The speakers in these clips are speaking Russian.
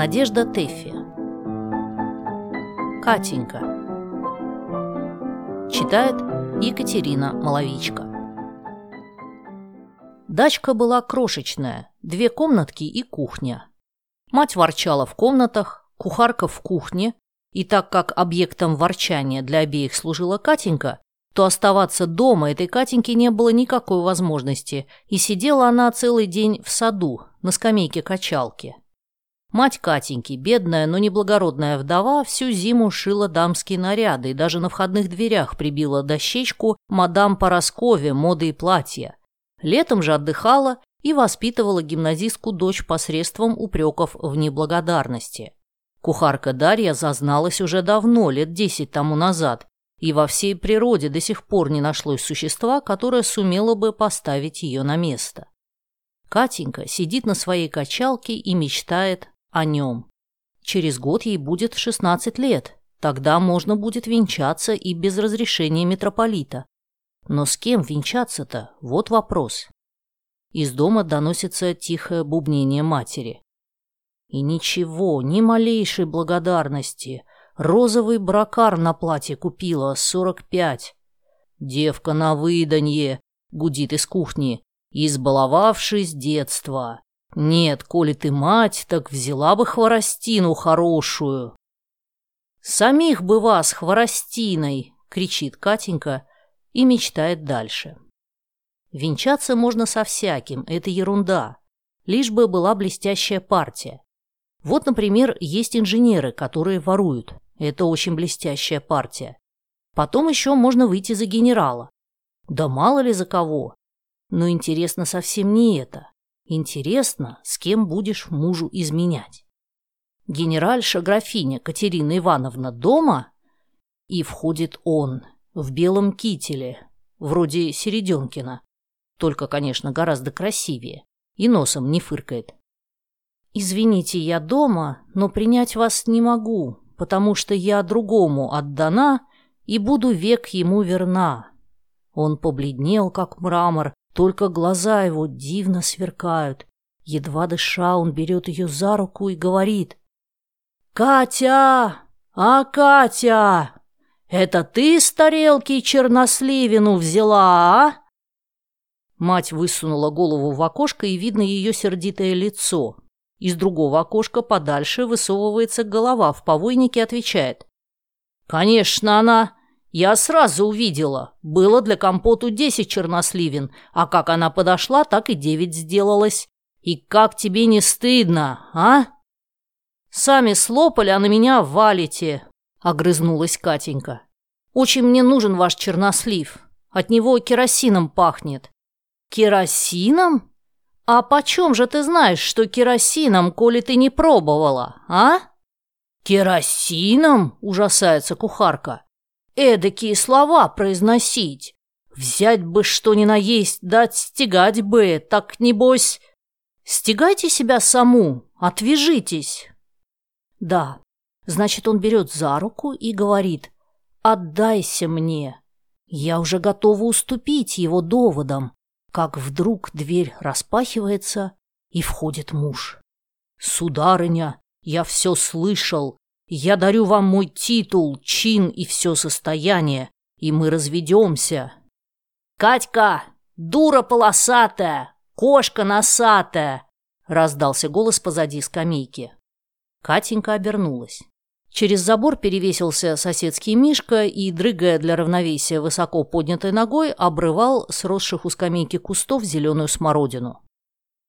Надежда Тэффи. Катенька. Читает Екатерина Маловичка. Дачка была крошечная, две комнатки и кухня. Мать ворчала в комнатах, кухарка в кухне, и так как объектом ворчания для обеих служила Катенька, то оставаться дома этой Катеньке не было никакой возможности, и сидела она целый день в саду, на скамейке качалки. Мать Катеньки, бедная, но неблагородная вдова, всю зиму шила дамские наряды и даже на входных дверях прибила дощечку «Мадам Пороскове. Моды и платья». Летом же отдыхала и воспитывала гимназистку дочь посредством упреков в неблагодарности. Кухарка Дарья зазналась уже давно, лет десять тому назад, и во всей природе до сих пор не нашлось существа, которое сумело бы поставить ее на место. Катенька сидит на своей качалке и мечтает о нем. Через год ей будет 16 лет, тогда можно будет венчаться и без разрешения митрополита. Но с кем венчаться-то? Вот вопрос. Из дома доносится тихое бубнение матери. И ничего, ни малейшей благодарности. Розовый бракар на платье купила, сорок пять. Девка на выданье, гудит из кухни, избаловавшись детства. Нет, коли ты мать, так взяла бы хворостину хорошую. Самих бы вас хворостиной, кричит Катенька и мечтает дальше. Венчаться можно со всяким, это ерунда. Лишь бы была блестящая партия. Вот, например, есть инженеры, которые воруют. Это очень блестящая партия. Потом еще можно выйти за генерала. Да мало ли за кого. Но интересно совсем не это. Интересно, с кем будешь мужу изменять. Генеральша графиня Катерина Ивановна дома, и входит он в белом кителе, вроде Середенкина, только, конечно, гораздо красивее, и носом не фыркает. «Извините, я дома, но принять вас не могу, потому что я другому отдана и буду век ему верна». Он побледнел, как мрамор, только глаза его дивно сверкают. Едва дыша, он берет ее за руку и говорит. «Катя! А, Катя! Это ты с тарелки черносливину взяла, а?» Мать высунула голову в окошко, и видно ее сердитое лицо. Из другого окошка подальше высовывается голова в повойнике отвечает. «Конечно она! Я сразу увидела. Было для компоту десять черносливин, а как она подошла, так и девять сделалось. И как тебе не стыдно, а? Сами слопали, а на меня валите, — огрызнулась Катенька. Очень мне нужен ваш чернослив. От него керосином пахнет. Керосином? А почем же ты знаешь, что керосином, коли ты не пробовала, а? Керосином? Ужасается кухарка эдакие слова произносить. Взять бы что ни наесть, дать стегать бы, так небось... Стегайте себя саму, отвяжитесь. Да, значит, он берет за руку и говорит, отдайся мне. Я уже готова уступить его доводам, как вдруг дверь распахивается, и входит муж. «Сударыня, я все слышал, я дарю вам мой титул, чин и все состояние, и мы разведемся. Катька, дура полосатая, кошка носатая, раздался голос позади скамейки. Катенька обернулась. Через забор перевесился соседский Мишка и, дрыгая для равновесия высоко поднятой ногой, обрывал с росших у скамейки кустов зеленую смородину.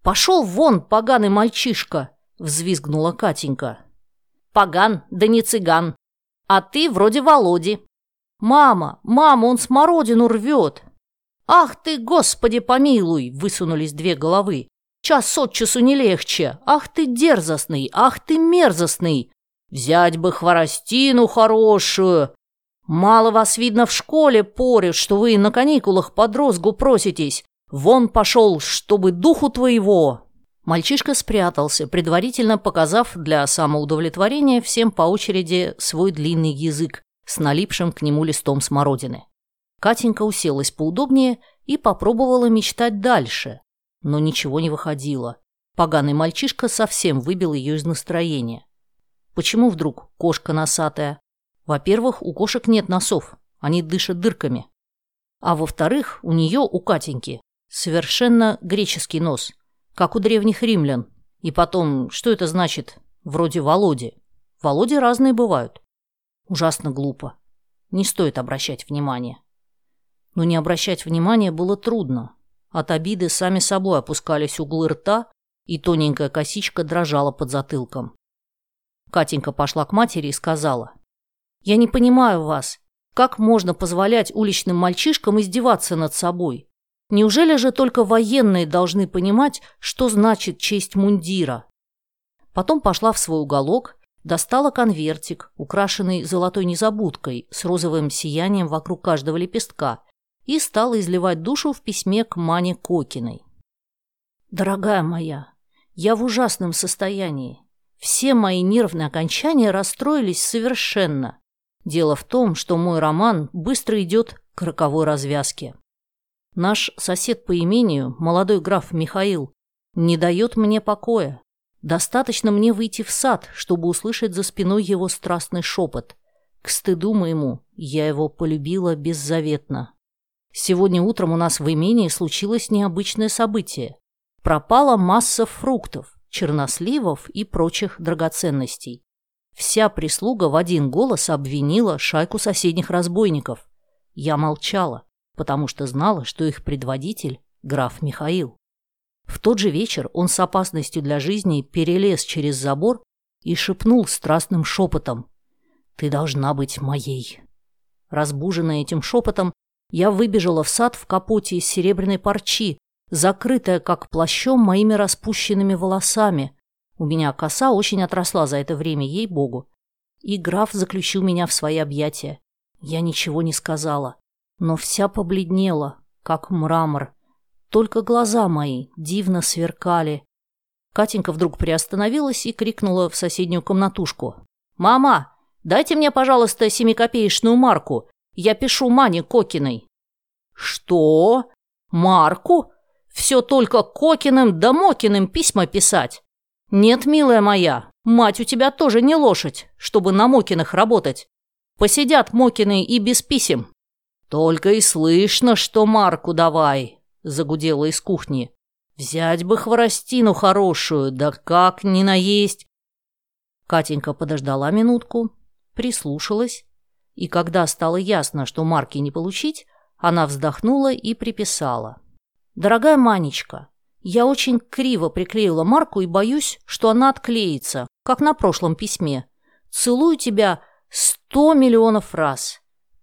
«Пошел вон, поганый мальчишка!» — взвизгнула Катенька. Поган, да не цыган. А ты вроде Володи. Мама, мама, он смородину рвет. Ах ты, господи помилуй, высунулись две головы. Час от часу не легче. Ах ты дерзостный, ах ты мерзостный. Взять бы хворостину хорошую. Мало вас видно в школе порют, что вы на каникулах под розгу проситесь. Вон пошел, чтобы духу твоего. Мальчишка спрятался, предварительно показав для самоудовлетворения всем по очереди свой длинный язык с налипшим к нему листом смородины. Катенька уселась поудобнее и попробовала мечтать дальше, но ничего не выходило. Поганый мальчишка совсем выбил ее из настроения. Почему вдруг кошка носатая? Во-первых, у кошек нет носов, они дышат дырками. А во-вторых, у нее, у Катеньки, совершенно греческий нос, как у древних римлян. И потом, что это значит? Вроде Володи. Володи разные бывают. Ужасно глупо. Не стоит обращать внимания. Но не обращать внимания было трудно. От обиды сами собой опускались углы рта, и тоненькая косичка дрожала под затылком. Катенька пошла к матери и сказала. «Я не понимаю вас. Как можно позволять уличным мальчишкам издеваться над собой? Неужели же только военные должны понимать, что значит честь мундира?» Потом пошла в свой уголок, достала конвертик, украшенный золотой незабудкой с розовым сиянием вокруг каждого лепестка, и стала изливать душу в письме к Мане Кокиной. «Дорогая моя, я в ужасном состоянии. Все мои нервные окончания расстроились совершенно. Дело в том, что мой роман быстро идет к роковой развязке. Наш сосед по имению, молодой граф Михаил, не дает мне покоя. Достаточно мне выйти в сад, чтобы услышать за спиной его страстный шепот. К стыду моему, я его полюбила беззаветно. Сегодня утром у нас в имении случилось необычное событие. Пропала масса фруктов, черносливов и прочих драгоценностей. Вся прислуга в один голос обвинила шайку соседних разбойников. Я молчала, потому что знала, что их предводитель – граф Михаил. В тот же вечер он с опасностью для жизни перелез через забор и шепнул страстным шепотом «Ты должна быть моей». Разбуженная этим шепотом, я выбежала в сад в капоте из серебряной парчи, закрытая как плащом моими распущенными волосами. У меня коса очень отросла за это время, ей-богу. И граф заключил меня в свои объятия. Я ничего не сказала, но вся побледнела, как мрамор. Только глаза мои дивно сверкали. Катенька вдруг приостановилась и крикнула в соседнюю комнатушку. «Мама, дайте мне, пожалуйста, семикопеечную марку. Я пишу Мане Кокиной». «Что? Марку? Все только Кокиным да Мокиным письма писать? Нет, милая моя, мать у тебя тоже не лошадь, чтобы на Мокиных работать. Посидят Мокины и без писем». «Только и слышно, что Марку давай», — загудела из кухни. «Взять бы хворостину хорошую, да как не наесть!» Катенька подождала минутку, прислушалась и когда стало ясно, что марки не получить, она вздохнула и приписала. «Дорогая Манечка, я очень криво приклеила марку и боюсь, что она отклеится, как на прошлом письме. Целую тебя сто миллионов раз.